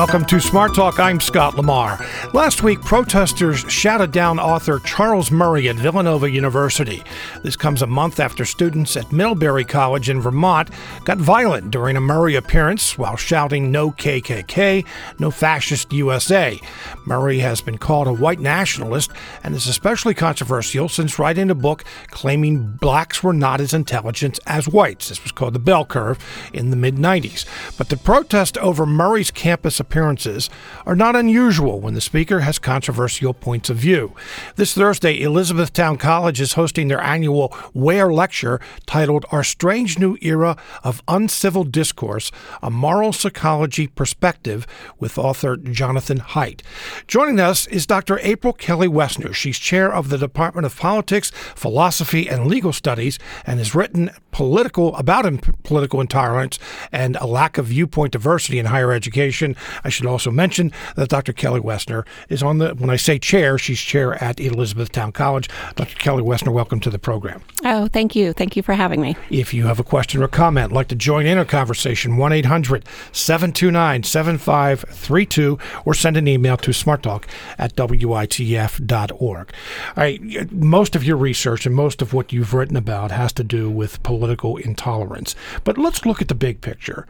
Welcome to Smart Talk. I'm Scott Lamar. Last week, protesters shouted down author Charles Murray at Villanova University. This comes a month after students at Middlebury College in Vermont got violent during a Murray appearance while shouting no KKK, no fascist USA. Murray has been called a white nationalist and is especially controversial since writing a book claiming blacks were not as intelligent as whites. This was called the Bell Curve in the mid 90s. But the protest over Murray's campus appearances are not unusual when the speaker has controversial points of view. This Thursday, Elizabethtown College is hosting their annual Ware lecture titled Our Strange New Era of Uncivil Discourse, a Moral Psychology Perspective with author Jonathan Haidt. Joining us is Dr. April Kelly Woessner. She's chair of the Department of Politics, Philosophy, and Legal Studies and has written political about political intolerance and a lack of viewpoint diversity in higher education. I should also mention that Dr. Kelly Woessner is on the, when I say chair, she's chair at Elizabethtown College. Dr. Kelly Woessner, welcome to the program. Oh, thank you. Thank you for having me. If you have a question or comment, like to join in a conversation, 1 800 729 7532, or send an email to smarttalk at witf.org. All right, most of your research and most of what you've written about has to do with political intolerance. But let's look at the big picture.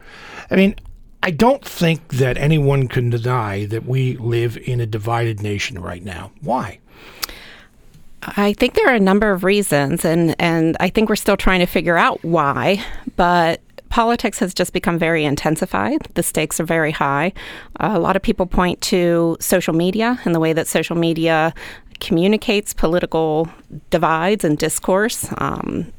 I mean, I don't think that anyone can deny that we live in a divided nation right now. Why? I think there are a number of reasons, and, and I think we're still trying to figure out why, but politics has just become very intensified. The stakes are very high. Uh, a lot of people point to social media and the way that social media communicates political divides and discourse. Um,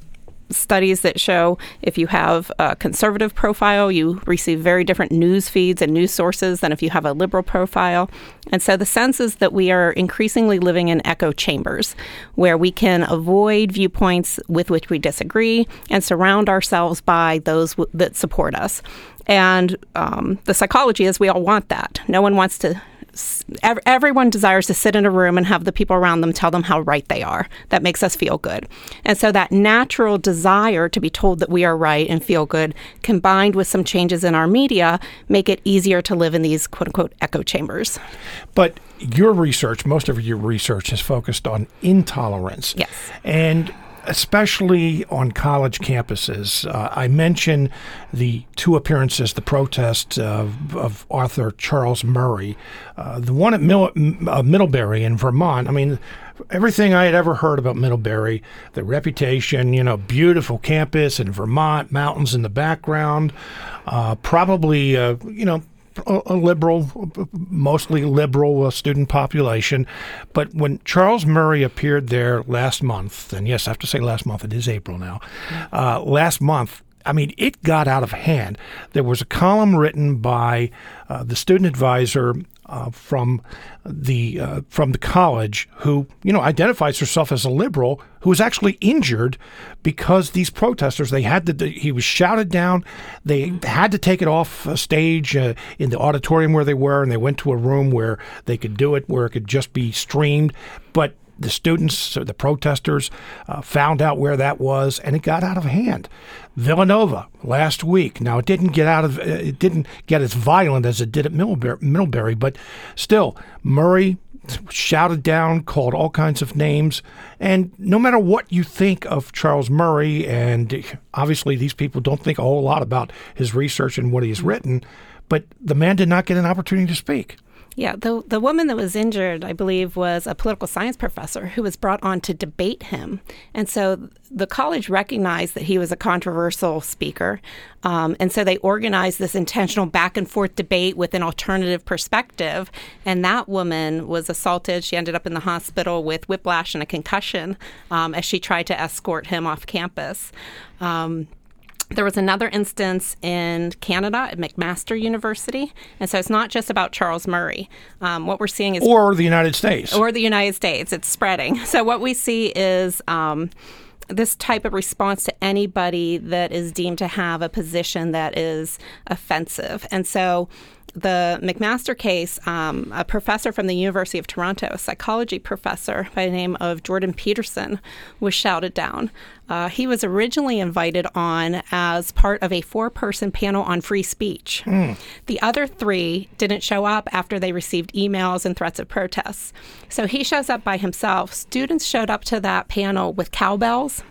studies that show if you have a conservative profile, you receive very different news feeds and news sources than if you have a liberal profile. And so the sense is that we are increasingly living in echo chambers where we can avoid viewpoints with which we disagree and surround ourselves by those w- that support us. And um, the psychology is we all want that. No one wants to everyone desires to sit in a room and have the people around them tell them how right they are. That makes us feel good. And so that natural desire to be told that we are right and feel good, combined with some changes in our media, make it easier to live in these quote unquote echo chambers. But your research, most of your research is focused on intolerance. Yes. And especially on college campuses. Uh, I mentioned the two appearances, the protest of, of author Charles Murray, uh, the one at Mil- uh, Middlebury in Vermont. I mean, everything I had ever heard about Middlebury, the reputation, you know, beautiful campus in Vermont, mountains in the background, uh, probably, uh, you know, a, liberal, mostly liberal uh, student population. But when Charles Murray appeared there last month, and yes, I have to say last month, it is April now, uh, last month, I mean, it got out of hand. There was a column written by uh, the student advisor uh, from the uh, from the college who you know identifies herself as a liberal who was actually injured because these protesters they had to he was shouted down they had to take it off stage uh, in the auditorium where they were and they went to a room where they could do it where it could just be streamed but the students, the protesters, uh, found out where that was, and it got out of hand. Villanova last week. Now it didn't get out of uh, it didn't get as violent as it did at Middlebury, Middlebury but still Murray shouted down, called all kinds of names, and no matter what you think of Charles Murray, and obviously these people don't think a whole lot about his research and what he's written, but the man did not get an opportunity to speak. Yeah, the the woman that was injured, I believe, was a political science professor who was brought on to debate him, and so the college recognized that he was a controversial speaker, um, and so they organized this intentional back and forth debate with an alternative perspective. And that woman was assaulted. She ended up in the hospital with whiplash and a concussion um, as she tried to escort him off campus. Um, there was another instance in Canada at McMaster University. And so it's not just about Charles Murray. Um, what we're seeing is. Or the United States. Or the United States. It's spreading. So what we see is. Um, this type of response to anybody that is deemed to have a position that is offensive. And so the McMaster case, um, a professor from the University of Toronto, a psychology professor by the name of Jordan Peterson, was shouted down. Uh, he was originally invited on as part of a four person panel on free speech. Mm. The other three didn't show up after they received emails and threats of protests. So he shows up by himself. Students showed up to that panel with cowbells,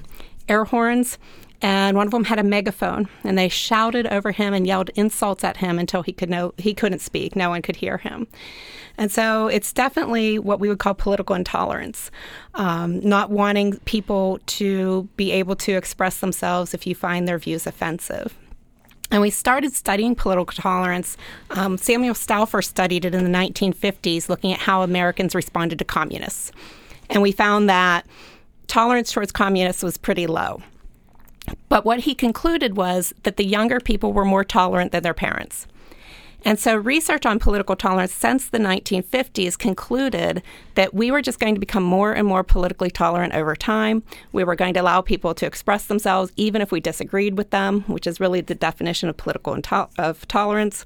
air horns, and one of them had a megaphone and they shouted over him and yelled insults at him until he could know he couldn't speak no one could hear him and so it's definitely what we would call political intolerance um, not wanting people to be able to express themselves if you find their views offensive and we started studying political tolerance. Um, Samuel Stouffer studied it in the 1950s, looking at how Americans responded to communists. And we found that tolerance towards communists was pretty low. But what he concluded was that the younger people were more tolerant than their parents. And so, research on political tolerance since the 1950s concluded that we were just going to become more and more politically tolerant over time. We were going to allow people to express themselves even if we disagreed with them, which is really the definition of political into- of tolerance.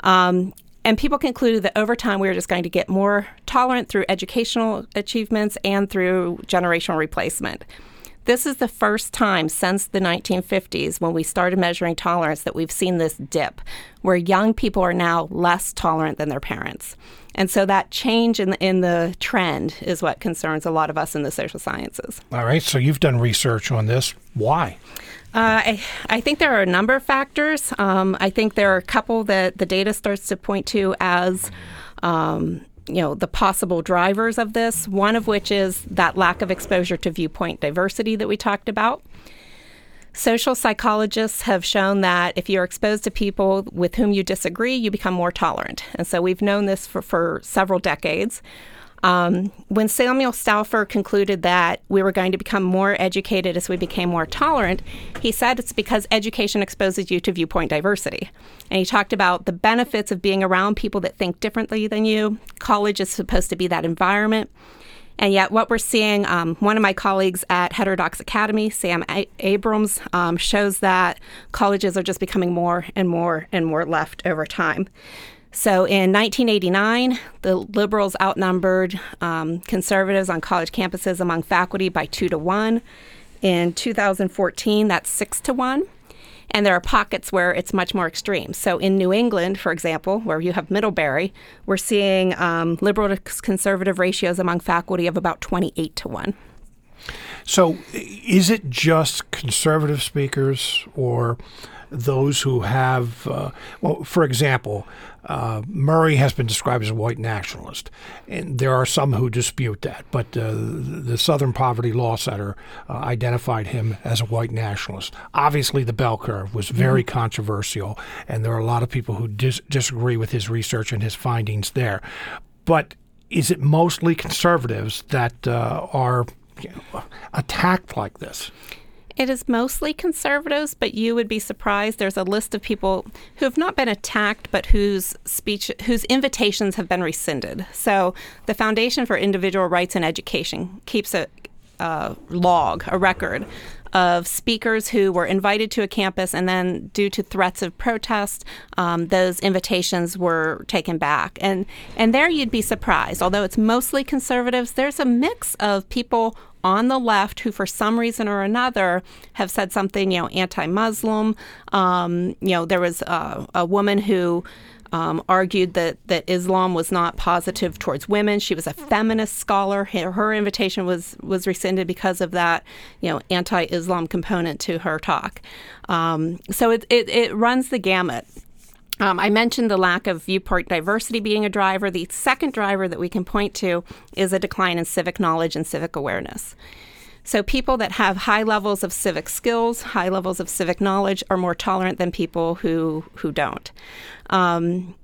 Um, and people concluded that over time we were just going to get more tolerant through educational achievements and through generational replacement. This is the first time since the 1950s when we started measuring tolerance that we've seen this dip, where young people are now less tolerant than their parents. And so that change in the, in the trend is what concerns a lot of us in the social sciences. All right, so you've done research on this. Why? Uh, I, I, think there are a number of factors. Um, I think there are a couple that the data starts to point to as um, you know the possible drivers of this one of which is that lack of exposure to viewpoint diversity that we talked about. Social psychologists have shown that if you're exposed to people with whom you disagree you become more tolerant. And so we've known this for, for several decades um, when Samuel Stouffer concluded that we were going to become more educated as we became more tolerant, he said it's because education exposes you to viewpoint diversity. And he talked about the benefits of being around people that think differently than you. College is supposed to be that environment. And yet, what we're seeing, um, one of my colleagues at Heterodox Academy, Sam a- Abrams, um, shows that colleges are just becoming more and more and more left over time. So in 1989, the liberals outnumbered um, conservatives on college campuses among faculty by two to one. In 2014, that's six to one. And there are pockets where it's much more extreme. So in New England, for example, where you have Middlebury, we're seeing um, liberal to conservative ratios among faculty of about 28 to 1. So is it just conservative speakers or those who have, uh, well, for example, uh, Murray has been described as a white nationalist, and there are some who dispute that. But uh, the Southern Poverty Law Center uh, identified him as a white nationalist. Obviously, the bell curve was very mm-hmm. controversial, and there are a lot of people who dis- disagree with his research and his findings there. But is it mostly conservatives that uh, are you know, attacked like this? It is mostly conservatives, but you would be surprised. There's a list of people who have not been attacked, but whose speech, whose invitations have been rescinded. So the Foundation for Individual Rights and Education keeps a, a log, a record of speakers who were invited to a campus, and then due to threats of protest, um, those invitations were taken back. And and there you'd be surprised. Although it's mostly conservatives, there's a mix of people on the left who, for some reason or another, have said something, you know, anti-Muslim. Um, you know, there was a, a woman who um, argued that that Islam was not positive towards women. She was a feminist scholar. Her, her invitation was was rescinded because of that, you know, anti-Islam component to her talk. Um, so it, it it runs the gamut. Um, I mentioned the lack of viewpoint diversity being a driver. The second driver that we can point to is a decline in civic knowledge and civic awareness. So, people that have high levels of civic skills, high levels of civic knowledge, are more tolerant than people who who don't. Um,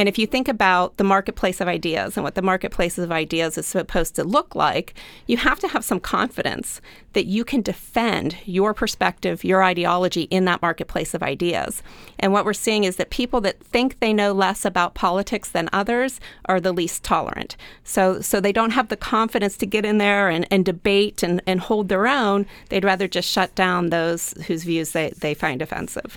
and if you think about the marketplace of ideas and what the marketplace of ideas is supposed to look like, you have to have some confidence that you can defend your perspective, your ideology in that marketplace of ideas. And what we're seeing is that people that think they know less about politics than others are the least tolerant. So, so they don't have the confidence to get in there and, and debate and, and hold their own. They'd rather just shut down those whose views they, they find offensive.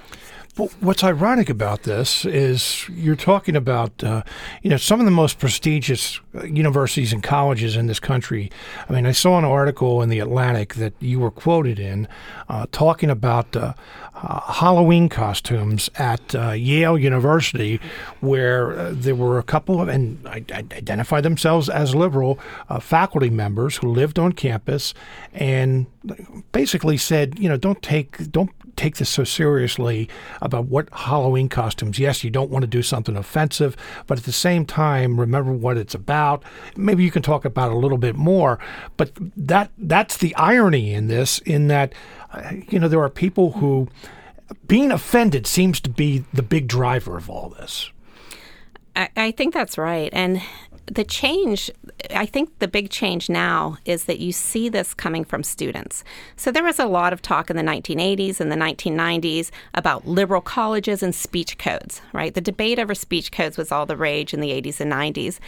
Well, what's ironic about this is you're talking about, uh, you know, some of the most prestigious uh, universities and colleges in this country. I mean, I saw an article in the Atlantic that you were quoted in uh, talking about uh, uh Halloween costumes at uh, Yale University, where there were a couple of, and identify themselves as liberal faculty members who lived on campus and basically said, you know, don't take, don't take this so seriously about what Halloween costumes. Yes, you don't want to do something offensive, but at the same time, remember what it's about. Maybe you can talk about it a little bit more, but that that's the irony in this in that uh, you know there are people who being offended seems to be the big driver of all this. I, I think that's right. And the change, I think the big change now is that you see this coming from students. So there was a lot of talk in the 1980s and the 1990s about liberal colleges and speech codes, right? The debate over speech codes was all the rage in the 80s and 90s.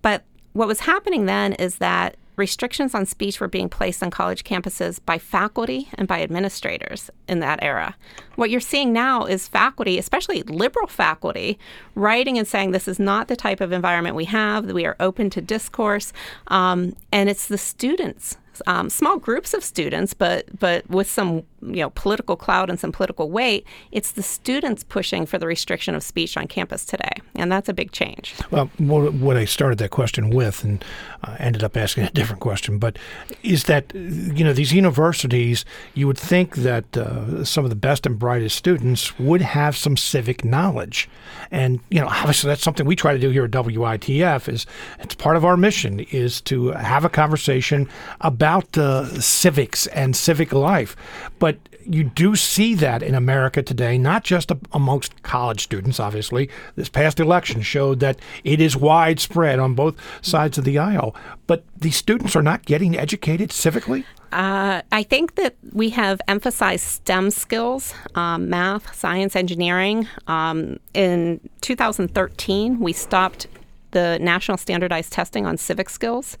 But what was happening then is that restrictions on speech were being placed on college campuses by faculty and by administrators in that era. What you're seeing now is faculty, especially liberal faculty, writing and saying this is not the type of environment we have, we are open to discourse. Um, and it's the students um, small groups of students, but but with some you know political clout and some political weight. It's the students pushing for the restriction of speech on campus today, and that's a big change. Well, what I started that question with, and uh, ended up asking a different question, but is that you know these universities, you would think that uh, some of the best and brightest students would have some civic knowledge, and you know obviously that's something we try to do here at WITF. Is it's part of our mission is to have a conversation about about uh, civics and civic life. But you do see that in America today, not just amongst college students, obviously. This past election showed that it is widespread on both sides of the aisle. But these students are not getting educated civically? Uh, I think that we have emphasized STEM skills, um, math, science, engineering. Um, in 2013, we stopped the national standardized testing on civic skills.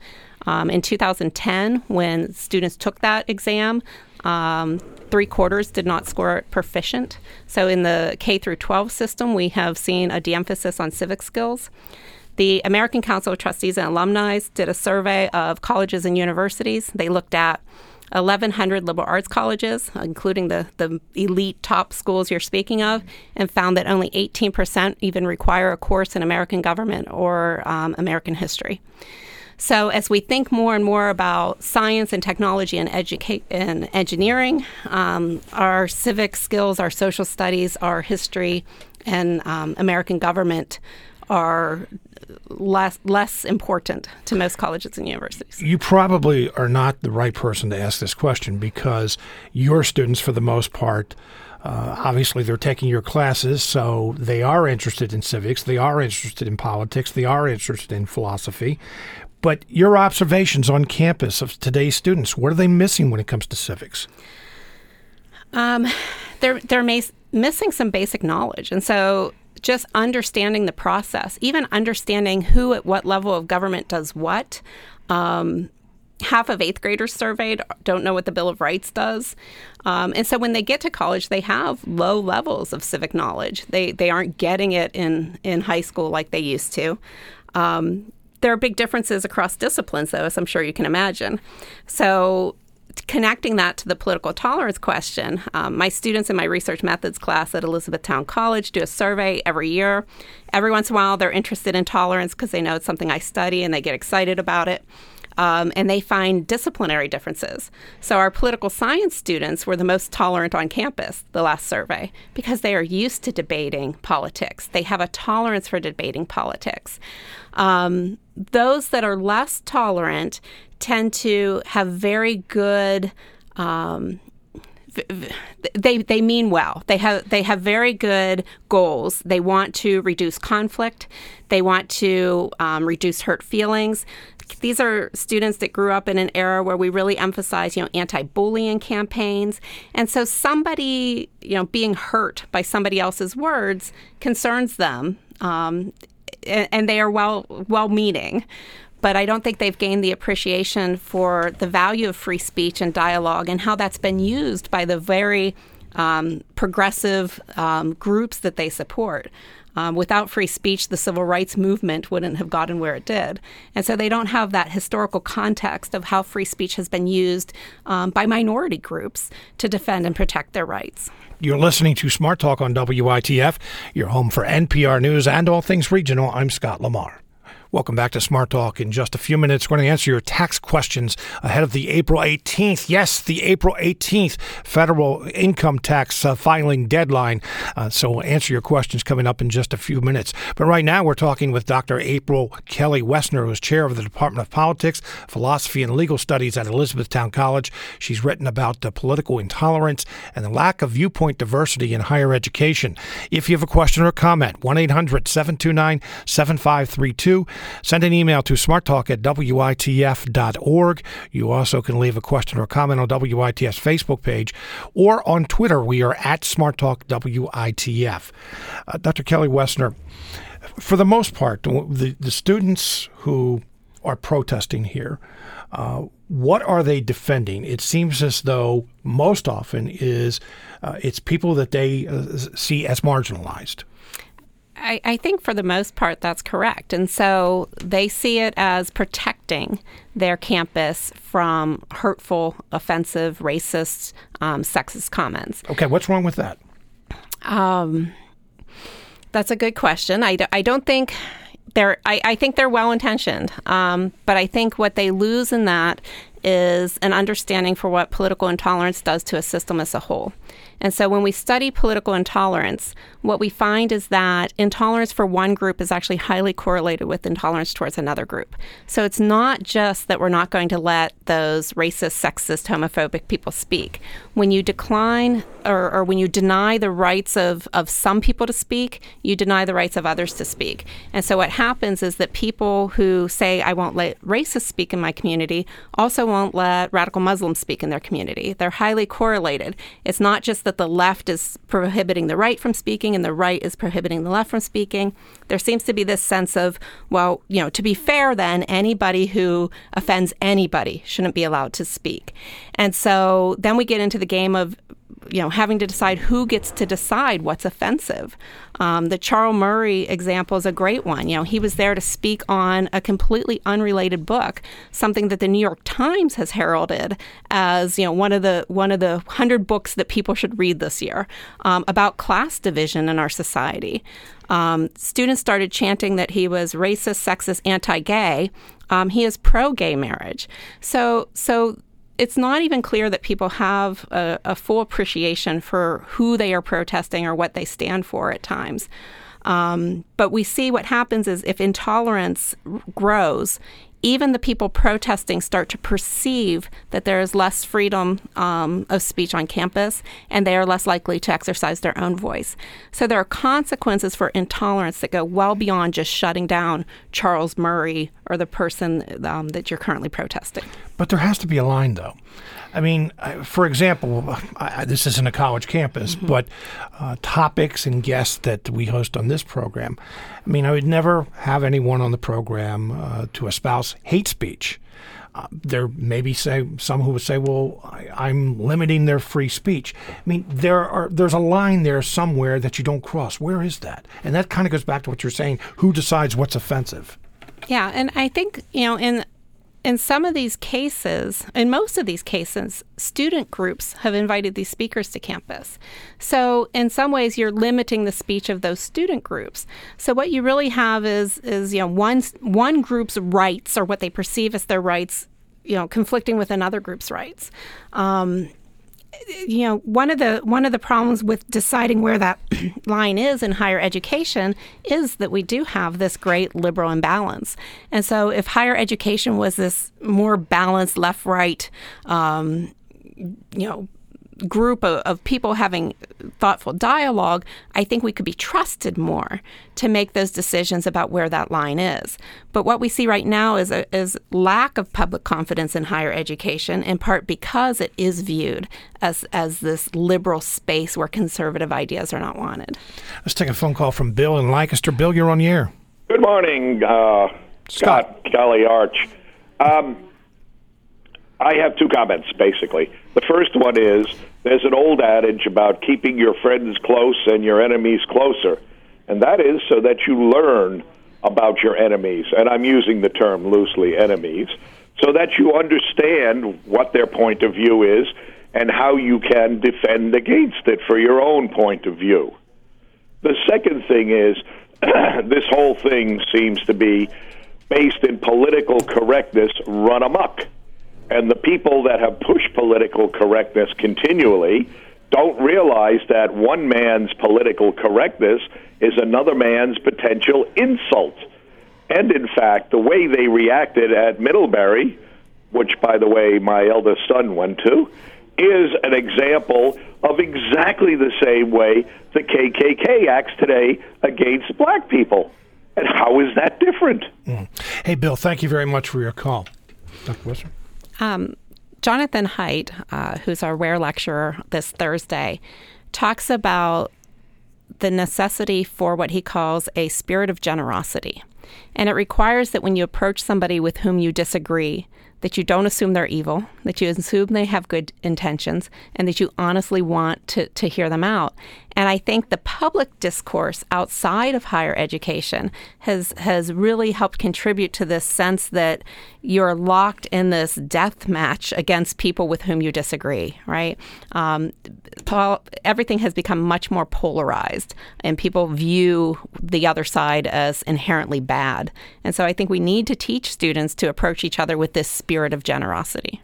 Um, in 2010, when students took that exam, um, three quarters did not score proficient. So in the K through 12 system, we have seen a de-emphasis on civic skills. The American Council of Trustees and Alumni did a survey of colleges and universities. They looked at 1,100 liberal arts colleges, including the, the elite top schools you're speaking of, and found that only 18% even require a course in American government or um, American history. So, as we think more and more about science and technology and, educa- and engineering, um, our civic skills, our social studies, our history, and um, American government are less less important to most colleges and universities. You probably are not the right person to ask this question because your students, for the most part, uh, obviously, they're taking your classes, so they are interested in civics, they are interested in politics, they are interested in philosophy. But your observations on campus of today's students, what are they missing when it comes to civics? Um, they're they're mas- missing some basic knowledge, and so just understanding the process, even understanding who at what level of government does what. Um, half of eighth graders surveyed don't know what the Bill of Rights does. Um, and so when they get to college, they have low levels of civic knowledge. They, they aren't getting it in, in high school like they used to. Um, there are big differences across disciplines, though, as I'm sure you can imagine. So, connecting that to the political tolerance question, um, my students in my research methods class at Elizabethtown College do a survey every year. Every once in a while, they're interested in tolerance because they know it's something I study and they get excited about it um, and they find disciplinary differences. So our political science students were the most tolerant on campus, the last survey, because they are used to debating politics. They have a tolerance for debating politics. Um, those that are less tolerant tend to have very good. Um, they they mean well. They have they have very good goals. They want to reduce conflict. They want to um, reduce hurt feelings these are students that grew up in an era where we really emphasize, you know, anti-bullying campaigns. And so somebody, you know, being hurt by somebody else's words concerns them. Um, and they are well well-meaning but I don't think they've gained the appreciation for the value of free speech and dialogue and how that's been used by the very um, progressive um, groups that they support. Um, without free speech, the civil rights movement wouldn't have gotten where it did. And so they don't have that historical context of how free speech has been used um, by minority groups to defend and protect their rights. You're listening to Smart Talk on WITF, your home for NPR News and all things regional. I'm Scott Lamar. Welcome back to Smart Talk. In just a few minutes, we're going to answer your tax questions ahead of the April 18th. Yes, the April 18th federal income tax uh, filing deadline. Uh, so we'll answer your questions coming up in just a few minutes. But right now, we're talking with Dr. April Kelly Woessner, who is chair of the Department of Politics, Philosophy, and Legal Studies at Elizabethtown College. She's written about the political intolerance and the lack of viewpoint diversity in higher education. If you have a question or comment, 1 800 729 7532. Send an email to smarttalk at witf.org. You also can leave a question or comment on WITF's Facebook page or on Twitter. We are at SmartTalkWITF. Uh, Dr. Kelly Woessner, for the most part, the, the students who are protesting here, uh, what are they defending? It seems as though most often is uh, it's people that they uh, see as marginalized. I, I, think for the most part that's correct. And so they see it as protecting their campus from hurtful, offensive, racist, um, sexist comments. Okay, what's wrong with that? Um, that's a good question. I, I don't think they're, I, I think they're well intentioned. Um, but I think what they lose in that is an understanding for what political intolerance does to a system as a whole. And so when we study political intolerance, what we find is that intolerance for one group is actually highly correlated with intolerance towards another group. So it's not just that we're not going to let those racist, sexist, homophobic people speak. When you decline or, or when you deny the rights of, of some people to speak, you deny the rights of others to speak. And so what happens is that people who say, I won't let racists speak in my community, also won't let radical Muslims speak in their community. They're highly correlated. It's not just that the left is prohibiting the right from speaking and the right is prohibiting the left from speaking. There seems to be this sense of, well, you know, to be fair, then anybody who offends anybody shouldn't be allowed to speak. And so then we get into the game of you know, having to decide who gets to decide what's offensive. Um, the Charles Murray example is a great one. You know, he was there to speak on a completely unrelated book, something that the New York Times has heralded as you know one of the one of the hundred books that people should read this year um, about class division in our society. Um, students started chanting that he was racist, sexist, anti-gay. Um, he is pro-gay marriage. So, so it's not even clear that people have a, a, full appreciation for who they are protesting or what they stand for at times. Um, but we see what happens is if intolerance grows, even the people protesting start to perceive that there is less freedom um, of speech on campus and they are less likely to exercise their own voice. So there are consequences for intolerance that go well beyond just shutting down Charles Murray or the person um, that you're currently protesting. But there has to be a line, though. I mean, for example, I, this isn't a college campus, mm-hmm. but uh, topics and guests that we host on this program. I mean, I would never have anyone on the program uh, to espouse hate speech. Uh, there may be say some who would say, "Well, I, am limiting their free speech." I mean, there are there's a line there somewhere that you don't cross. Where is that? And that kind of goes back to what you're saying: who decides what's offensive? Yeah, and I think you know in in some of these cases, in most of these cases, student groups have invited these speakers to campus. So in some ways, you're limiting the speech of those student groups. So what you really have is is you know one one group's rights or what they perceive as their rights, you know, conflicting with another group's rights. Um, you know one of the one of the problems with deciding where that line is in higher education is that we do have this great liberal imbalance. And so if higher education was this more balanced left right um, you know group of, of, people having thoughtful dialogue, I think we could be trusted more to make those decisions about where that line is. But what we see right now is a is lack of public confidence in higher education, in part because it is viewed as as this liberal space where conservative ideas are not wanted. Let's take a phone call from Bill in Lancaster. Bill, you're on the air. Good morning, uh, Scott. Scott Kelly Arch. Um, I have two comments, basically. The first one is there's an old adage about keeping your friends close and your enemies closer, and that is so that you learn about your enemies. And I'm using the term loosely, enemies, so that you understand what their point of view is and how you can defend against it for your own point of view. The second thing is this whole thing seems to be based in political correctness run amok. And the people that have pushed political correctness continually don't realize that one man's political correctness is another man's potential insult. And in fact, the way they reacted at Middlebury, which, by the way, my eldest son went to, is an example of exactly the same way the KKK acts today against black people. And how is that different? Mm. Hey, Bill, thank you very much for your call. Dr. Woessner? Um, Jonathan Haidt, uh, who's our Ware lecturer this Thursday, talks about the necessity for what he calls a spirit of generosity. And it requires that when you approach somebody with whom you disagree, that you don't assume they're evil, that you assume they have good intentions, and that you honestly want to, to hear them out. And I think the public discourse outside of higher education has has really helped contribute to this sense that you're locked in this death match against people with whom you disagree. Right? Um, everything has become much more polarized, and people view the other side as inherently bad. And so I think we need to teach students to approach each other with this spirit of generosity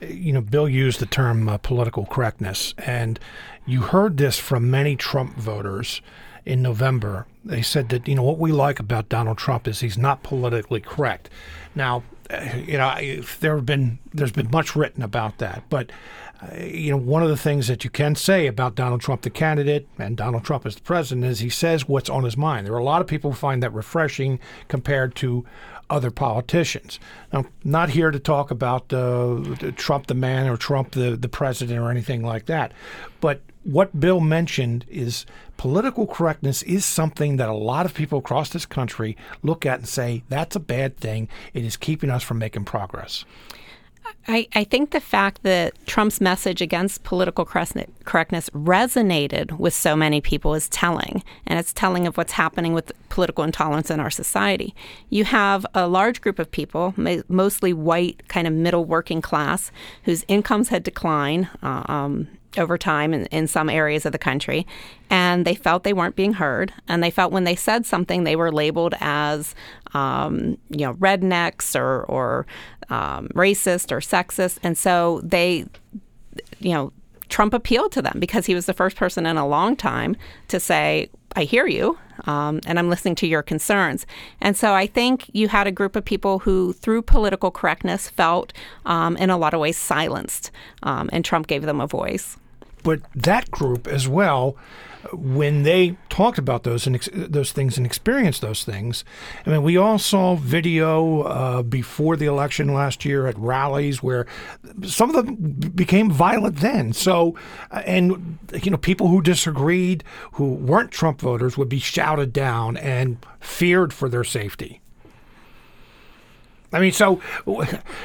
you know, Bill used the term uh, political correctness, and you heard this from many Trump voters in November. They said that, you know, what we like about Donald Trump is he's not politically correct. Now, uh, you know, there have been there's been much written about that, but uh, you know, one of the things that you can say about Donald Trump, the candidate, and Donald Trump as the president, is he says what's on his mind. There are a lot of people who find that refreshing compared to other politicians. Now, not here to talk about uh, Trump the man or Trump the, the president or anything like that, but what Bill mentioned is political correctness is something that a lot of people across this country look at and say that's a bad thing. It is keeping us from making progress. I, I, think the fact that Trump's message against political correctness resonated with so many people is telling, and it's telling of what's happening with political intolerance in our society. You have a large group of people, mostly white, kind of middle working class, whose incomes had declined. Uh, um, over time in, in some areas of the country, and they felt they weren't being heard, and they felt when they said something, they were labeled as, um, you know, rednecks or or um, racist or sexist, and so they, you know, Trump appealed to them because he was the first person in a long time to say, I hear you, um, and I'm listening to your concerns. And so I think you had a group of people who, through political correctness, felt um, in a lot of ways silenced, um, and Trump gave them a voice. But that group as well when they talked about those and ex- those things and experienced those things. I mean, we all saw video uh, before the election last year at rallies where some of them became violent then. So, uh, and you know, people who disagreed, who weren't Trump voters, would be shouted down and feared for their safety. I mean, so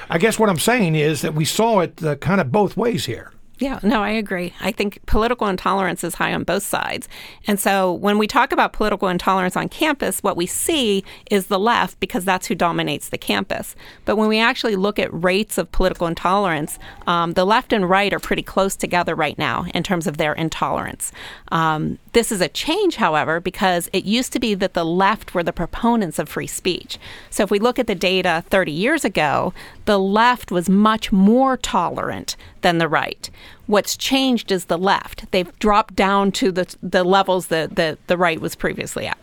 I guess what I'm saying is that we saw it uh, kind of both ways here. Yeah, no, I agree. I think political intolerance is high on both sides. And so when we talk about political intolerance on campus, what we see is the left because that's who dominates the campus. But when we actually look at rates of political intolerance, um, the left and right are pretty close together right now in terms of their intolerance. Um, this is a change, however, because it used to be that the left were the proponents of free speech. So if we look at the data 30 years ago, the left was much more tolerant than the right. What's changed is the left. They've dropped down to the, the levels that the, the right was previously at.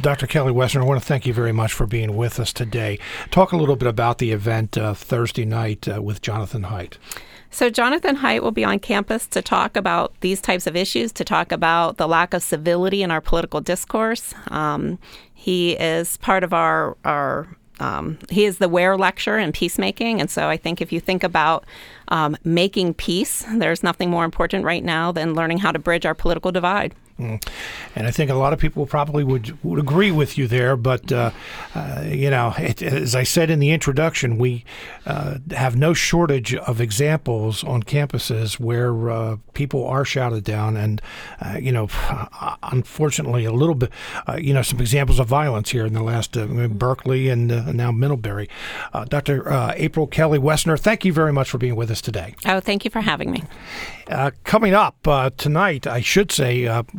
Dr. Kelly Woessner, I want to thank you very much for being with us today. Talk a little bit about the event uh, Thursday night uh, with Jonathan Haidt. So, Jonathan Haidt will be on campus to talk about these types of issues, to talk about the lack of civility in our political discourse. Um, he is part of our, our um, he is the Ware lecturer in peacemaking. And so I think if you think about um, making peace, there's nothing more important right now than learning how to bridge our political divide. Mm. And I think a lot of people probably would would agree with you there. But uh, uh, you know, it, as I said in the introduction, we uh, have no shortage of examples on campuses where uh, people are shouted down, and uh, you know, unfortunately, a little bit, uh, you know, some examples of violence here in the last Berkeley and now Middlebury. Dr. April Kelly Woessner, thank you very much for being with us today. Oh, thank you for having me. coming up tonight, I should say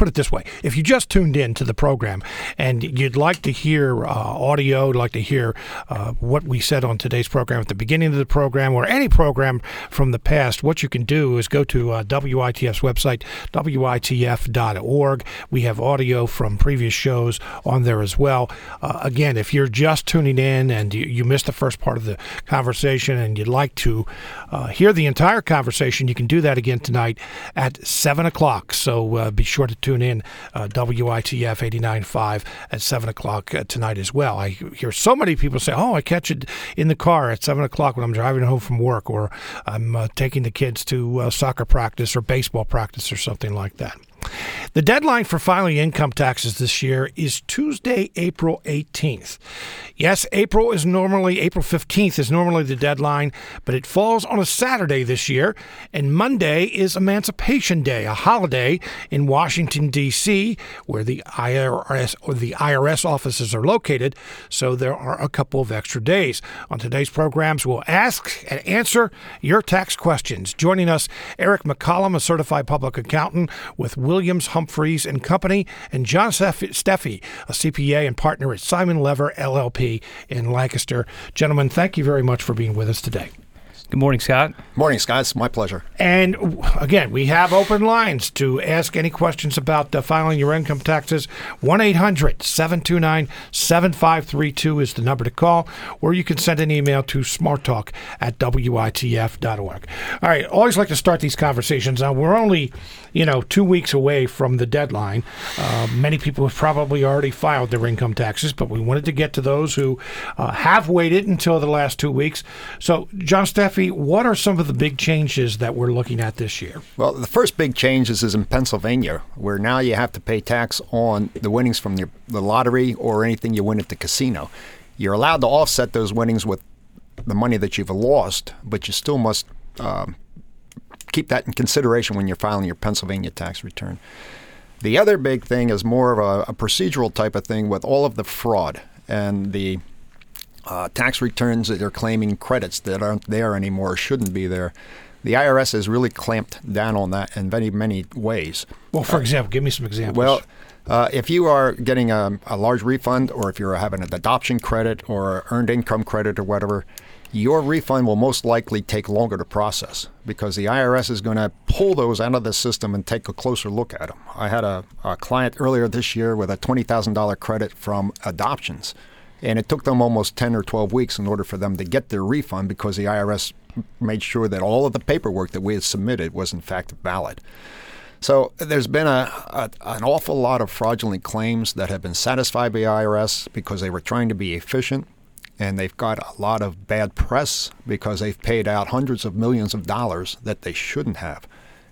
put it this way if you just tuned in to the program and you'd like to hear uh, audio, like to hear uh, what we said on today's program at the beginning of the program or any program from the past, what you can do is go to uh, WITF's website, WITF.org. We have audio from previous shows on there as well. Uh, again, if you're just tuning in and you, you, missed the first part of the conversation and you'd like to uh, hear the entire conversation, you can do that again tonight at 7 o'clock. So uh, be sure to tune tune in uh, WITF 89.5 at 7 o'clock uh, tonight as well. I hear so many people say, oh, I catch it in the car at 7 o'clock when I'm driving home from work or I'm uh, taking the kids to uh, soccer practice or baseball practice or something like that. The deadline for filing income taxes this year is Tuesday, April 18th. Yes, April is normally, April 15th is normally the deadline, but it falls on a Saturday this year, and Monday is Emancipation Day, a holiday in Washington, D.C., where the IRS or the IRS offices are located, so there are a couple of extra days. On today's programs, we'll ask and answer your tax questions. Joining us, Eric MacCollum, a certified public accountant with Williams, Humphreys and Company, and John Steffe, a CPA and partner at Simon Lever LLP in Lancaster. Gentlemen, thank you very much for being with us today. Good morning, Scott. Morning, Scott. It's my pleasure. And again, we have open lines to ask any questions about uh, filing your income taxes. 1 800 729 7532 is the number to call, or you can send an email to smarttalk at witf.org. All right, always like to start these conversations. Now, we're only, you know, two weeks away from the deadline. Uh, many people have probably already filed their income taxes, but we wanted to get to those who uh, have waited until the last two weeks. So, John Steffe, what are some of the big changes that we're looking at this year? Well, the first big change is, in Pennsylvania, where now you have to pay tax on the winnings from the, the lottery or anything you win at the casino. You're allowed to offset those winnings with the money that you've lost, but you still must um, keep that in consideration when you're filing your Pennsylvania tax return. The other big thing is more of a, a procedural type of thing with all of the fraud and the uh, tax returns that are claiming credits that aren't there anymore, shouldn't be there. The IRS has really clamped down on that in many, many ways. Well, for uh, example, give me some examples. Well, uh, if you are getting a, a, large refund, or if you're having an adoption credit or earned income credit or whatever, your refund will most likely take longer to process because the IRS is going to pull those out of the system and take a closer look at them. I had a, a client earlier this year with a $20,000 credit from adoptions and it took them almost 10 or 12 weeks in order for them to get their refund because the IRS made sure that all of the paperwork that we had submitted was in fact valid. So there's been a, a, an awful lot of fraudulent claims that have been satisfied by IRS because they were trying to be efficient, and they've got a lot of bad press because they've paid out hundreds of millions of dollars that they shouldn't have.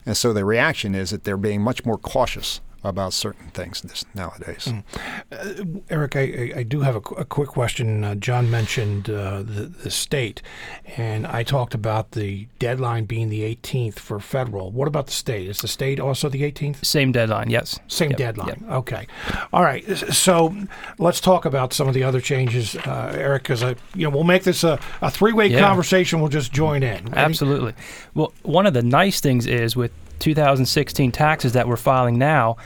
And so the reaction is that they're being much more cautious about certain things this, nowadays. Mm. Uh, Eric, I, I, do have a, a quick question. Uh, John mentioned uh, the, the state, and I talked about the deadline being the 18th for federal. What about the state? Is the state also the 18th? Same deadline, yes. Same yep. deadline. Yep. Okay. All right. So let's talk about some of the other changes, uh, Eric, because you know we'll make this a, a three way yeah. conversation. We'll just join in. Absolutely. Well, one of the nice things is with 2016 taxes that we're filing now,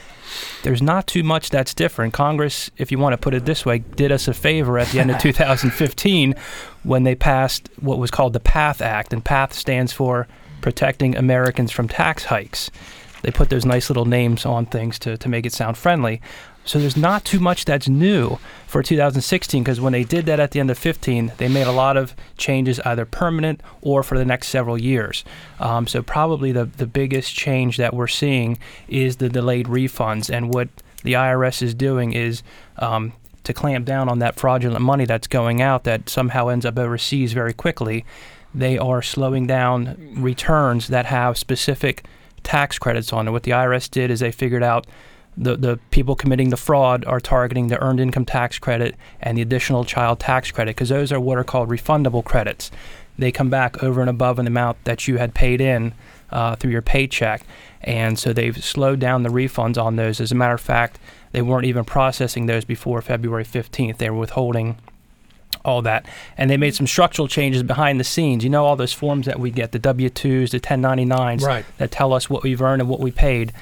there's not too much that's different. Congress, if you want to put it this way, did us a favor at the end of 2015 when they passed what was called the PATH Act, and PATH stands for Protecting Americans from Tax Hikes. They put those nice little names on things to, to make it sound friendly. So there's not too much that's new for 2016 because when they did that at the end of 15, they made a lot of changes either permanent or for the next several years. Um, so probably the, the biggest change that we're seeing is the delayed refunds. And what the IRS is doing is um, to clamp down on that fraudulent money that's going out that somehow ends up overseas very quickly. They are slowing down returns that have specific tax credits on it. What the IRS did is they figured out the, the people committing the fraud are targeting the earned income tax credit and the additional child tax credit because those are what are called refundable credits. They come back over and above an amount that you had paid in uh, through your paycheck. And so they've slowed down the refunds on those. As a matter of fact, they weren't even processing those before February 15th. They were withholding all that. And they made some structural changes behind the scenes. You know, all those forms that we get, the W 2s, the 1099s, Right. that tell us what we've earned and what we paid.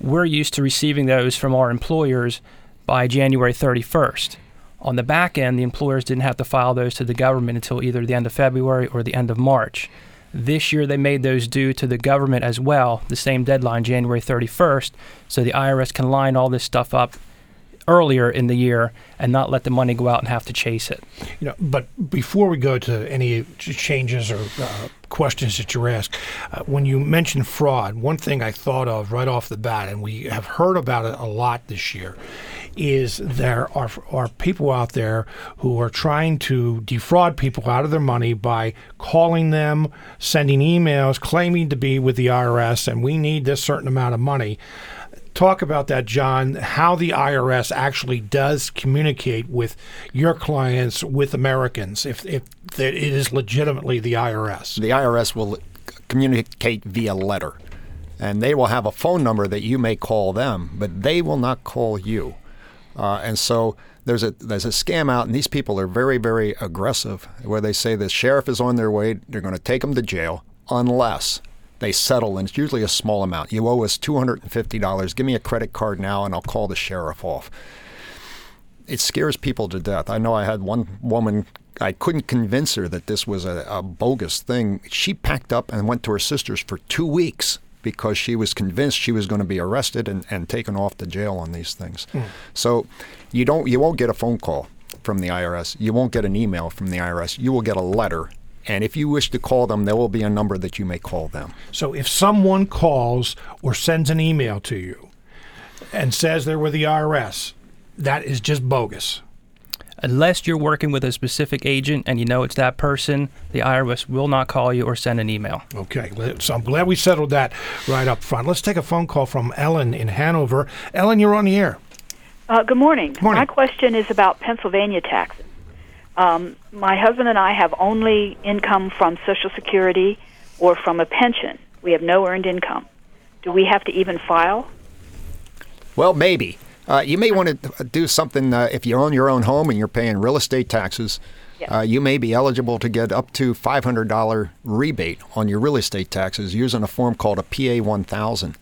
We're used to receiving those from our employers by January 31st. On the back end, the employers didn't have to file those to the government until either the end of February or the end of March. This year, they made those due to the government as well, the same deadline, January 31st, so the IRS can line all this stuff up earlier in the year and not let the money go out and have to chase it. You know, but before we go to any changes or uh, questions that you're asked, uh, when you mentioned fraud, one thing I thought of right off the bat, and we have heard about it a lot this year, is there are are people out there who are trying to defraud people out of their money by calling them, sending emails, claiming to be with the IRS, and we need this certain amount of money talk about that, John, how the IRS actually does communicate with your clients, with Americans, if, if it is legitimately the IRS. The IRS will communicate via letter, and they will have a phone number that you may call them, but they will not call you. Uh, and so there's a there's a scam out, and these people are very very aggressive, where they say the sheriff is on their way, they're going to take them to jail unless they settle, and it's usually a small amount. You owe us two hundred and fifty dollars. Give me a credit card now, and I'll call the sheriff off. It scares people to death. I know I had one woman. I couldn't convince her that this was a, a bogus thing. She packed up and went to her sister's for two weeks because she was convinced she was going to be arrested and, and taken off to jail on these things. Hmm. So you don't you won't get a phone call from the IRS. You won't get an email from the IRS. You will get a letter. And if you wish to call them, there will be a number that you may call them. So if someone calls or sends an email to you and says they're with the IRS, that is just bogus. Unless you're working with a specific agent and you know it's that person, the IRS will not call you or send an email. Okay, so I'm glad we settled that right up front. Let's take a phone call from Ellen in Hanover. Ellen, you're on the air. Uh, good morning. morning. My question is about Pennsylvania taxes. Um, my husband and I have only income from Social Security or from a pension. We have no earned income. Do we have to even file? Well, maybe. Uh, you may want to do something uh, if you own your own home and you're paying real estate taxes. Yes. Uh, you may be eligible to get up to $500 rebate on your real estate taxes using a form called a PA 1000.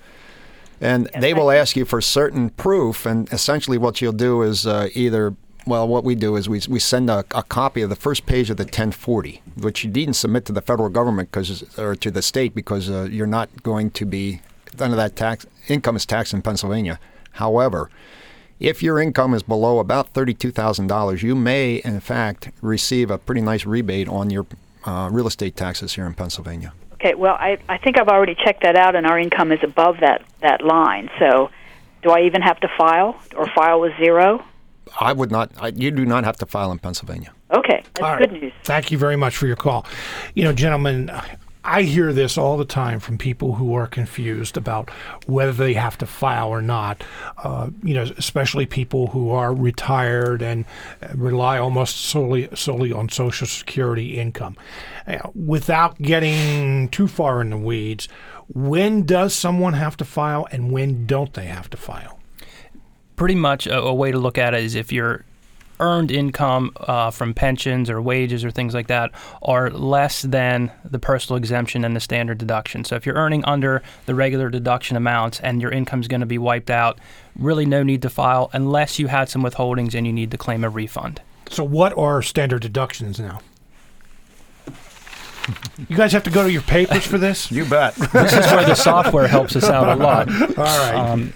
And they will ask you for certain proof, and essentially what you'll do is uh, either, well, what we do is we, we send a, a copy of the first page of the 1040, which you needn't submit to the federal government because, or to the state because uh, you're not going to be, of that tax, income is taxed in Pennsylvania. However, if your income is below about $32,000, you may, in fact, receive a pretty nice rebate on your uh, real estate taxes here in Pennsylvania. Okay, well, I, I think I've already checked that out, and our income is above that, that line. So do I even have to file or file with zero? I would not, I, you do not have to file in Pennsylvania. Okay, that's All right. good news. Thank you very much for your call. You know, gentlemen, I hear this all the time from people who are confused about whether they have to file or not. Uh, you know, especially people who are retired and uh, rely almost solely solely on Social Security income. Uh, without getting too far in the weeds, when does someone have to file, and when don't they have to file? Pretty much a, a way to look at it is if your earned income uh, from pensions or wages or things like that are less than the personal exemption and the standard deduction. So if you're earning under the regular deduction amounts and your income is going to be wiped out, really no need to file unless you had some withholdings and you need to claim a refund. So, what are standard deductions now? You guys have to go to your papers for this? You bet. This is where the software helps us out a lot. All right. Um,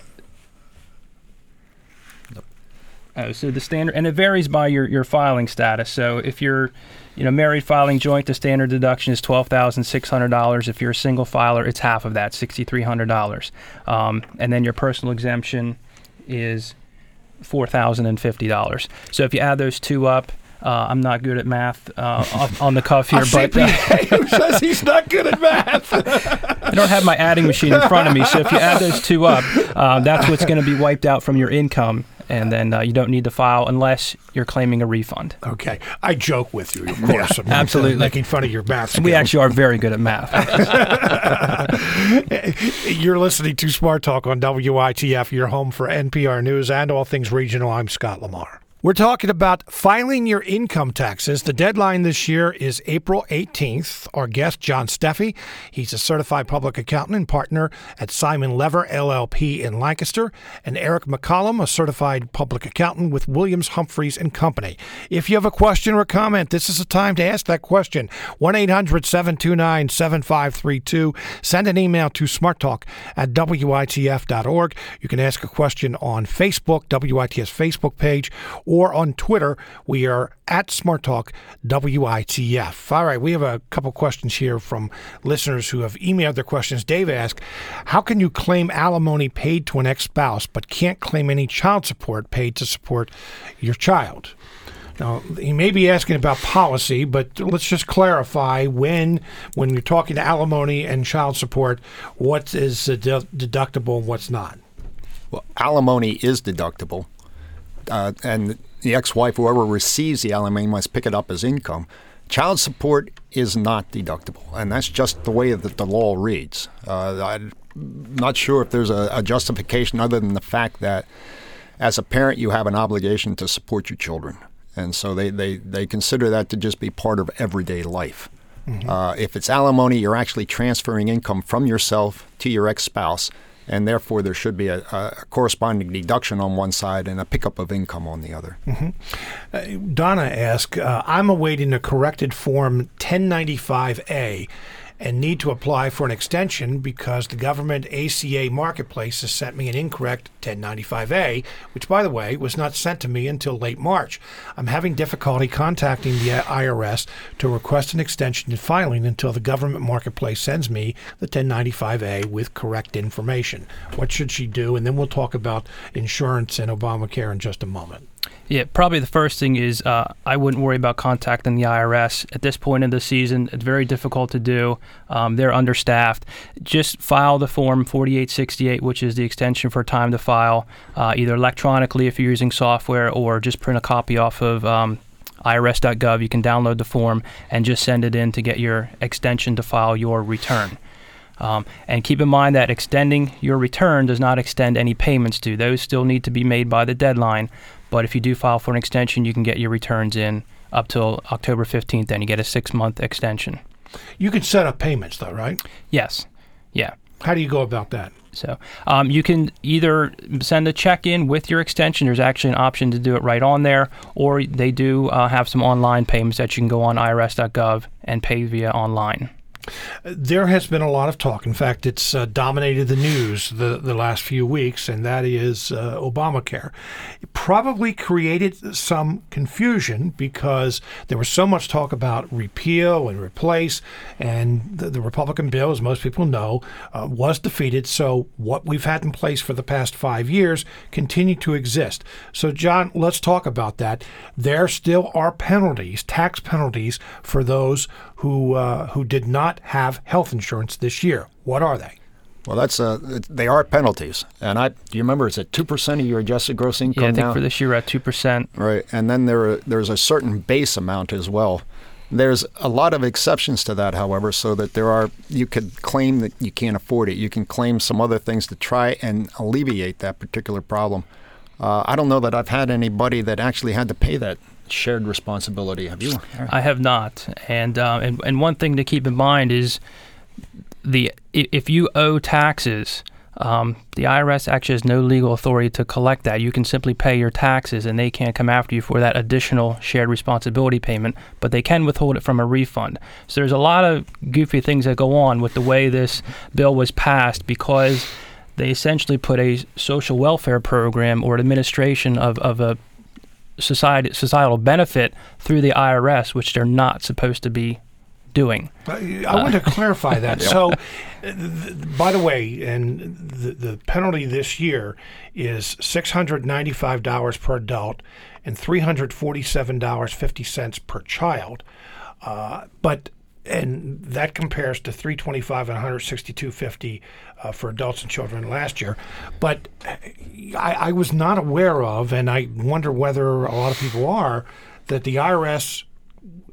oh, so the standard, and it varies by your, your filing status. So if you're, you know, married filing joint, the standard deduction is twelve thousand six hundred dollars. If you're a single filer, it's half of that, sixty three hundred dollars. Um, and then your personal exemption is four thousand and fifty dollars. So if you add those two up, Uh, I'm not good at math uh, off- on the cuff here, but uh, who says he's not good at math. I don't have my adding machine in front of me. So if you add those two up, uh, that's what's going to be wiped out from your income, and then uh, you don't need to file unless you're claiming a refund. okay, I joke with you, of course. I'm uh, absolutely. making fun of your math. And we actually are very good at math. You're listening to Smart Talk on WITF, your home for NPR News and all things regional. I'm Scott LaMar. We're talking about filing your income taxes. The deadline this year is April 18th. Our guest, John Steffe, he's a certified public accountant and partner at Simon Lever LLP in Lancaster, and Eric MacCollum, a certified public accountant with Williams Humphreys and Company. If you have a question or comment, this is the time to ask that question. 1 800 729 7532. Send an email to smarttalk at WITF.org. You can ask a question on Facebook, WITS Facebook page, or on Twitter. We are at Smart Talk WITF. All right, we have a couple questions here from listeners who have emailed their questions. Dave asked, How can you claim alimony paid to an ex spouse but can't claim any child support paid to support your child? Now, he may be asking about policy, but let's just clarify when, when you're talking to alimony and child support, what is de- deductible and what's not. Well, alimony is deductible, uh, and the ex-wife, whoever receives the alimony, must pick it up as income. Child support is not deductible, and that's just the way that the law reads. Uh, I'm not sure if there's a, a justification other than the fact that, as a parent, you have an obligation to support your children, and so they, they, they consider that to just be part of everyday life. Uh, if it's alimony, you're actually transferring income from yourself to your ex-spouse, and therefore there should be a, a corresponding deduction on one side and a pickup of income on the other. Donna asked, uh, I'm awaiting a corrected Form 1095A and need to apply for an extension because the government ACA marketplace has sent me an incorrect 1095A, which, by the way, was not sent to me until late March. I'm having difficulty contacting the IRS to request an extension in filing until the government marketplace sends me the 1095A with correct information. What should she do? And then we'll talk about insurance and Obamacare in just a moment. Yeah, probably the first thing is uh, I wouldn't worry about contacting the IRS at this point in the season. It's very difficult to do. Um, they're understaffed. Just file the form 4868, which is the extension for time to file, uh, either electronically if you're using software, or just print a copy off of. Um, IRS.gov, you can download the form and just send it in to get your extension to file your return. Um, and keep in mind that extending your return does not extend any payments due. Those still need to be made by the deadline. But if you do file for an extension, you can get your returns in up till October 15th, and you get a six month extension. You can set up payments, though, right? Yes. Yeah. How do you go about that? So um, you can either send a check in with your extension. There's actually an option to do it right on there, or they do uh, have some online payments that you can go on irs.gov and pay via online. There has been a lot of talk. In fact, it's uh, dominated the news the, the last few weeks, and that is uh, Obamacare. It probably created some confusion because there was so much talk about repeal and replace, and the, the Republican bill, as most people know, uh, was defeated. So what we've had in place for the past five years continue to exist. So, John, let's talk about that. There still are penalties, tax penalties, for those who uh, who did not have health insurance this year. What are they? Well, that's uh, they are penalties, and I do you remember it's at two percent of your adjusted gross income Yeah, I think now? for this year at 2%. Right, and then there are, there's a certain base amount as well. There's a lot of exceptions to that, however, so that there are you could claim that you can't afford it. You can claim some other things to try and alleviate that particular problem. Uh, I don't know that I've had anybody that actually had to pay that shared responsibility. Have you? I have not, and uh, and and one thing to keep in mind is the if you owe taxes, um, the IRS actually has no legal authority to collect that. You can simply pay your taxes, and they can't come after you for that additional shared responsibility payment. But they can withhold it from a refund. So there's a lot of goofy things that go on with the way this bill was passed because they essentially put a social welfare program or administration of, of a society societal benefit through the IRS, which they're not supposed to be doing. I I want to clarify that. So, uh, th- by the way, and the, the penalty this year is six hundred ninety-five dollars per adult and three hundred forty-seven dollars fifty cents per child. Uh, but and that compares to 325 and 162.50 uh, for adults and children last year. But uh, I, I was not aware of, and I wonder whether a lot of people are, that the IRS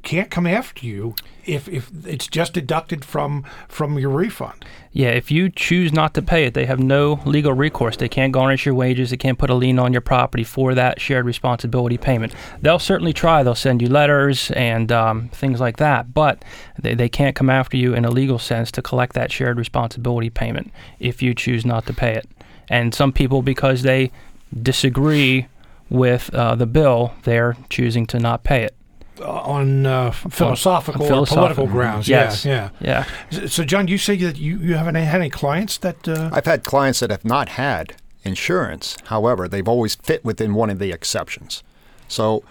can't come after you if, if it's just deducted from from your refund. Yeah, if you choose not to pay it, they have no legal recourse. They can't garnish your wages. They can't put a lien on your property for that shared responsibility payment. They'll certainly try. They'll send you letters and um, things like that, but they, they can't come after you in a legal sense to collect that shared responsibility payment if you choose not to pay it. And some people, because they disagree with uh, the bill, they're choosing to not pay it. Uh, on uh, philosophical, On or political grounds. yes. Yeah, Yeah. yeah. So, John, you say that you, you haven't had any clients that. Uh, I've had clients that have not had insurance. However, they've always fit within one of the exceptions. So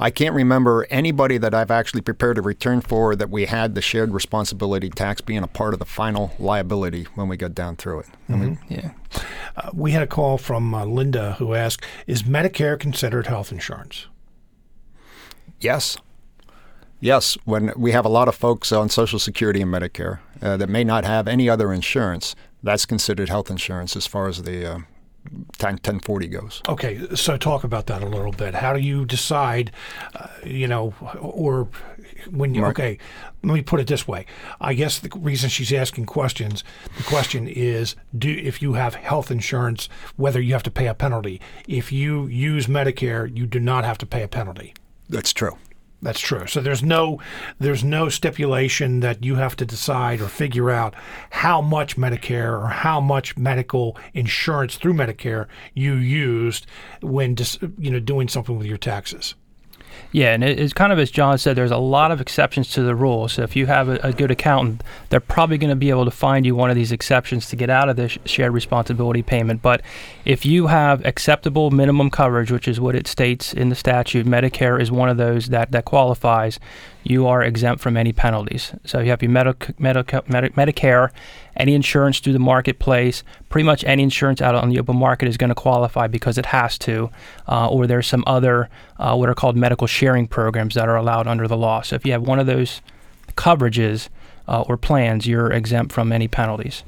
I can't remember anybody that I've actually prepared a return for that we had the shared responsibility tax being a part of the final liability when we got down through it. I mean, Yeah. uh, we had a call from uh, Linda who asked Is Medicare considered health insurance? Yes. Yes, when we have a lot of folks on Social Security and Medicare uh, that may not have any other insurance, that's considered health insurance as far as the uh, 10, 1040 goes. Okay, so talk about that a little bit. How do you decide, uh, you know, or when you, Right. okay, let me put it this way. I guess the reason she's asking questions, the question is do if you have health insurance, whether you have to pay a penalty. If you use Medicare, you do not have to pay a penalty. That's true. That's true. So there's no there's no stipulation that you have to decide or figure out how much Medicare or how much medical insurance through Medicare you used when dis, you know doing something with your taxes. Yeah, and it, it's kind of as John said, there's a lot of exceptions to the rule. So if you have a, a good accountant, they're probably going to be able to find you one of these exceptions to get out of this shared responsibility payment. But if you have acceptable minimum coverage, which is what it states in the statute, Medicare is one of those that, that qualifies, you are exempt from any penalties. So if you have your medic, medic, medic, Medicare, any insurance through the marketplace, pretty much any insurance out on the open market is going to qualify because it has to, uh, or there's some other uh, what are called medical sharing programs that are allowed under the law. So if you have one of those coverages uh, or plans, you're exempt from any penalties.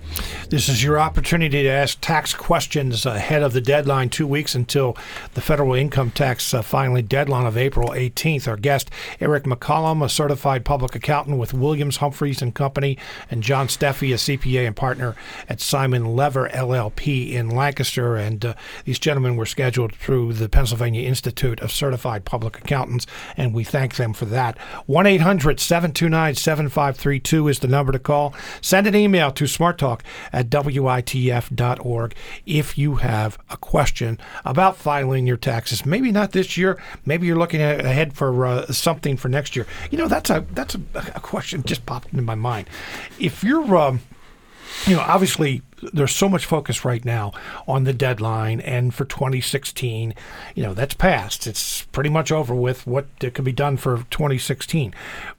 This is your opportunity to ask tax questions ahead of the deadline, two weeks until the federal income tax uh, filing deadline of April 18th. Our guest, Eric MacCollum, a certified public accountant with Williams, Humphreys and Company, and John Steffe, a CPA and partner at Simon Lever LLP in Lancaster. And uh, these gentlemen were scheduled through the Pennsylvania Institute of Certified Public Accountants, and we thank them for that. 1 800 729 7532 is the number to call. Send an email to smarttalk at witf.org if you have a question about filing your taxes. Maybe not this year. Maybe you're looking ahead for uh, something for next year. You know, that's a that's a, a question just popped into my mind. If you're um, you know, obviously there's so much focus right now on the deadline and for 2016, you know, that's passed. It's pretty much over with what could be done for 2016.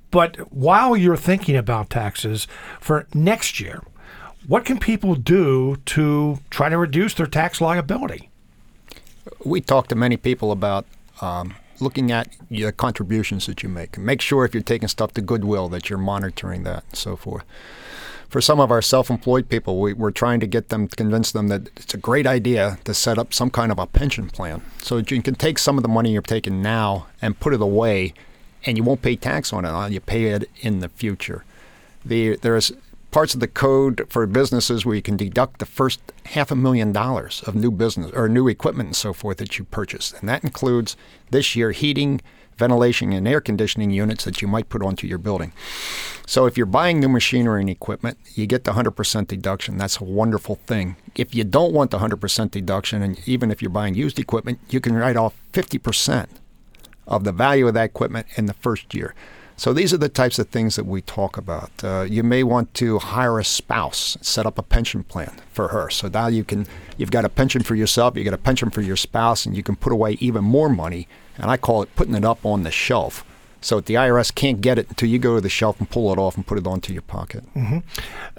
But while you're thinking about taxes for next year, what can people do to try to reduce their tax liability? We talk to many people about um, looking at your contributions that you make. Make sure if you're taking stuff to Goodwill that you're monitoring that and so forth. For some of our self-employed people, we, we're trying to get them, convince them that it's a great idea to set up some kind of a pension plan, so you can take some of the money you're taking now and put it away, and you won't pay tax on it. uh, You pay it in the future. The, there's parts of the code for businesses where you can deduct the first half a million dollars of new business or new equipment and so forth that you purchase, And that includes this year heating, ventilation, and air conditioning units that you might put onto your building. So if you're buying new machinery and equipment, you get the 100% deduction. That's a wonderful thing. If you don't want the 100% deduction, and even if you're buying used equipment, you can write off 50% of the value of that equipment in the first year. So these are the types of things that we talk about. Uh, you may want to hire a spouse, set up a pension plan for her. So now you can, you've got a pension for yourself, you got a pension for your spouse, and you can put away even more money. And I call it putting it up on the shelf So the IRS can't get it until you go to the shelf and pull it off and put it onto your pocket.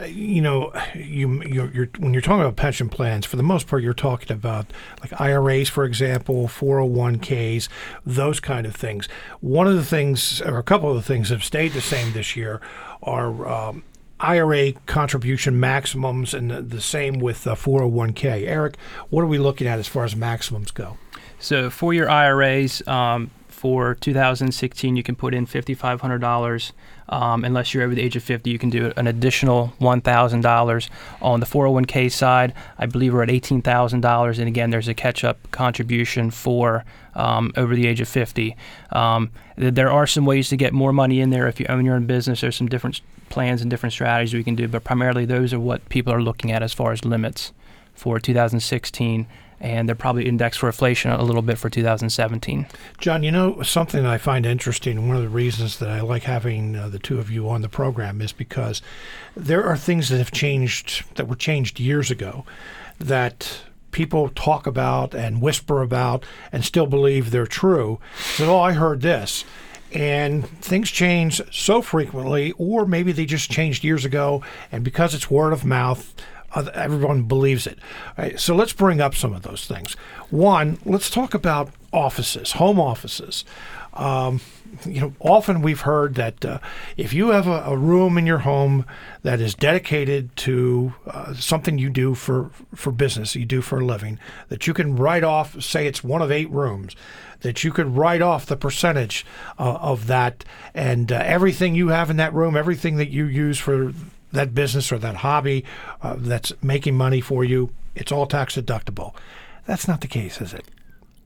you know, you you're, you're when you're talking about pension plans, for the most part, you're talking about like IRAs, for example, 401ks, those kind of things. One of the things, or a couple of the things, have stayed the same this year are. Um, IRA contribution maximums, and the, the same with uh, 401k. Eric, what are we looking at as far as maximums go? So for your IRAs, um, for 2016, you can put in $5,500. Um, unless you're over the age of 50, you can do an additional $1,000. On the 401k side, I believe we're at $18,000. And again, there's a catch up contribution for um, over the age of 50. Um, th- there are some ways to get more money in there if you own your own business. There's some different plans and different strategies we can do, but primarily those are what people are looking at as far as limits for 2016. And they're probably indexed for inflation a little bit for 2017. John, you know, something that I find interesting, one of the reasons that I like having uh, the two of you on the program is because there are things that have changed, that were changed years ago, that people talk about and whisper about and still believe they're true. So, oh, I heard this. And things change so frequently, or maybe they just changed years ago, and because it's word of mouth, everyone believes it. Right, so let's bring up some of those things. One, let's talk about offices, home offices. Um, you know, often we've heard that uh, if you have a, a room in your home that is dedicated to uh, something you do for for business, you do for a living, that you can write off. Say it's one of eight rooms, that you could write off the percentage uh, of that, and uh, everything you have in that room, everything that you use for that business or that hobby uh, that's making money for you, it's all tax deductible. That's not the case, is it?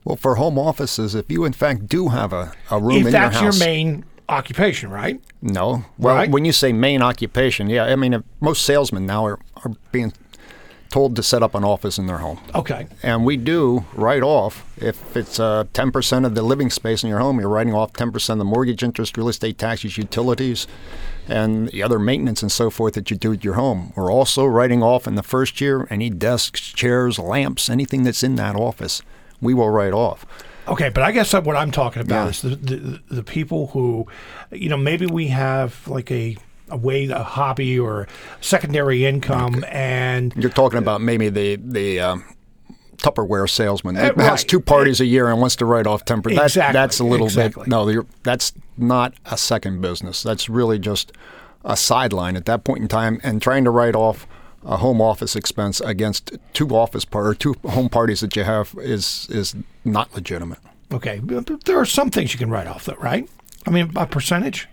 Well, for home offices, if you in fact do have a, a room if in your house. that's your main occupation, right? no. Well, Right. when you say main occupation, yeah, I mean if most salesmen now are, are being told to set up an office in their home. Okay. And we do write off if it's uh, 10% of the living space in your home, you're writing off 10% of the mortgage interest, real estate taxes, utilities, and the other maintenance and so forth that you do at your home. We're also writing off in the first year any desks, chairs, lamps, anything that's in that office. We will write off. Okay, but I guess what I'm talking about Yeah. is the, the the people who, you know, maybe we have like a a way, a hobby or secondary income, and You're talking about maybe the the um, Tupperware salesman Uh, that has two parties a year and wants to write off ten percent. Exactly, That's a little exactly. bit. No, that's not a second business. That's really just a sideline at that point in time, and trying to write off a home office expense against two office par- or two home parties that you have is is not legitimate. okay, there are some things you can write off, though, right? I mean, a percentage.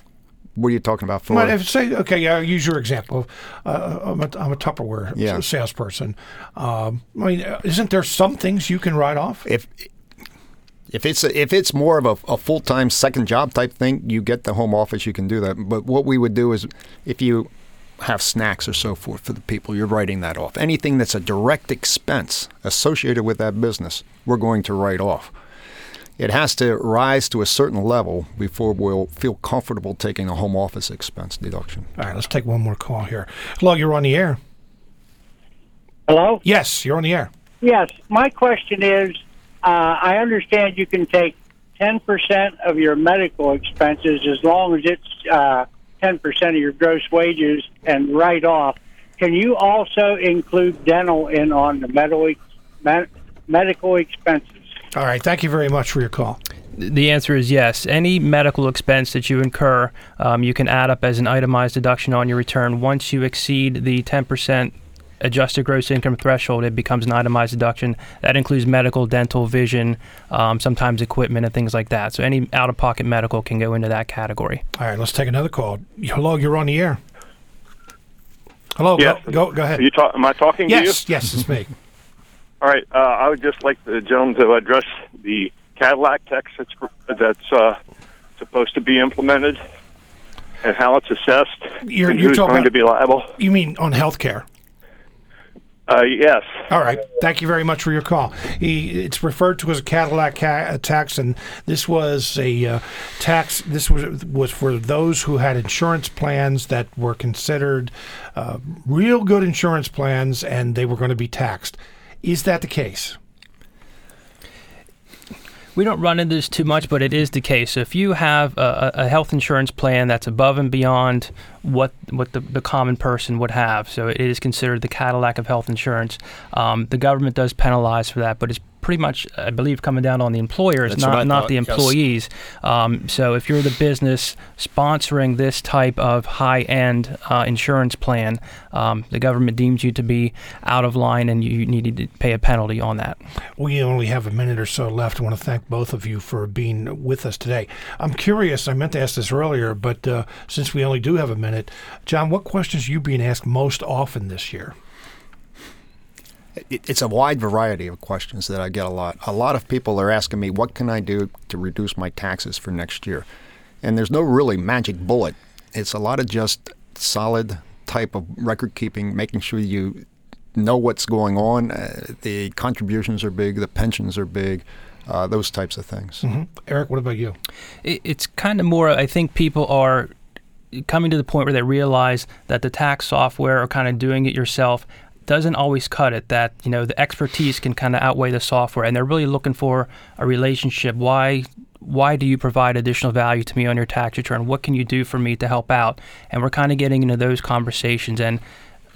What are you talking about for? If say, okay, yeah, use your example. Uh, I'm, a, I'm a Tupperware Yeah. salesperson. Um, I mean, uh, isn't there some things you can write off? if if it's a, if it's more of a, a full time second job type thing, you get the home office, you can do that. But what we would do is, if you have snacks or so forth for the people, you're writing that off. Anything that's a direct expense associated with that business, we're going to write off. It has to rise to a certain level before we'll feel comfortable taking a home office expense deduction. All right, let's take one more call here. Hello, you're on the air. Hello? Yes, you're on the air. Yes. My question is uh, I understand you can take 10% of your medical expenses as long as it's uh, 10% of your gross wages and write off. Can you also include dental in on the medical, med- medical expenses? All right, thank you very much for your call. The answer is yes. Any medical expense that you incur, um, you can add up as an itemized deduction on your return. Once you exceed the 10% adjusted gross income threshold, it becomes an itemized deduction. That includes medical, dental, vision, um, sometimes equipment, and things like that. So any out of pocket medical can go into that category. All right, let's take another call. Hello, you're on the air. Hello, Yes. go, go, go ahead. Are you ta- am I talking yes, to you? yes, it's me. All right. Uh, I would just like the gentleman to address the Cadillac tax that's, that's uh, supposed to be implemented and how it's assessed You're- and you're who's talking going about- to be liable. You mean on health care? Uh, yes. All right. Thank you very much for your call. He, it's referred to as a Cadillac ca- tax, and this was a uh, tax. This was was for those who had insurance plans that were considered uh, real good insurance plans, and they were going to be taxed. Is that the case? We don't run into this too much, but it is the case. So if you have a, a health insurance plan that's above and beyond what what the, the common person would have, so it is considered the Cadillac of health insurance. Um, the government does penalize for that, but it's pretty much, I believe, coming down on the employers, That's not not thought, the yes. employees. Um, so if you're the business sponsoring this type of high-end uh, insurance plan, um, the government deems you to be out of line, and you need to pay a penalty on that. We only have a minute or so left. I want to thank both of you for being with us today. I'm curious, I meant to ask this earlier, but uh, since we only do have a minute, John, what questions are you being asked most often this year? It, it's a wide variety of questions that I get a lot. A lot of people are asking me, what can I do to reduce my taxes for next year? And there's no really magic bullet. It's a lot of just solid type of record keeping, making sure you know what's going on. Uh, the contributions are big, the pensions are big, uh, those types of things. hmm Eric, what about you? it, it's kind of more i think people are coming to the point where they realize that the tax software or kind of doing it yourself doesn't always cut it that you know the expertise can kind of outweigh the software and they're really looking for a relationship. Why why do you provide additional value to me on your tax return? What can you do for me to help out? And we're kind of getting into those conversations and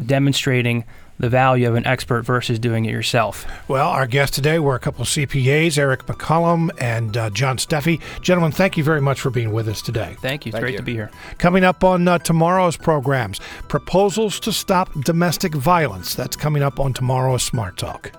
demonstrating the value of an expert versus doing it yourself Well, our guests today were a couple of CPAs, Eric MacCollum and uh, John Steffe. Gentlemen, thank you very much for being with us today. thank you it's Thank great you. to be here Coming up on uh, tomorrow's programs, proposals to stop domestic violence. That's coming up on tomorrow's Smart Talk.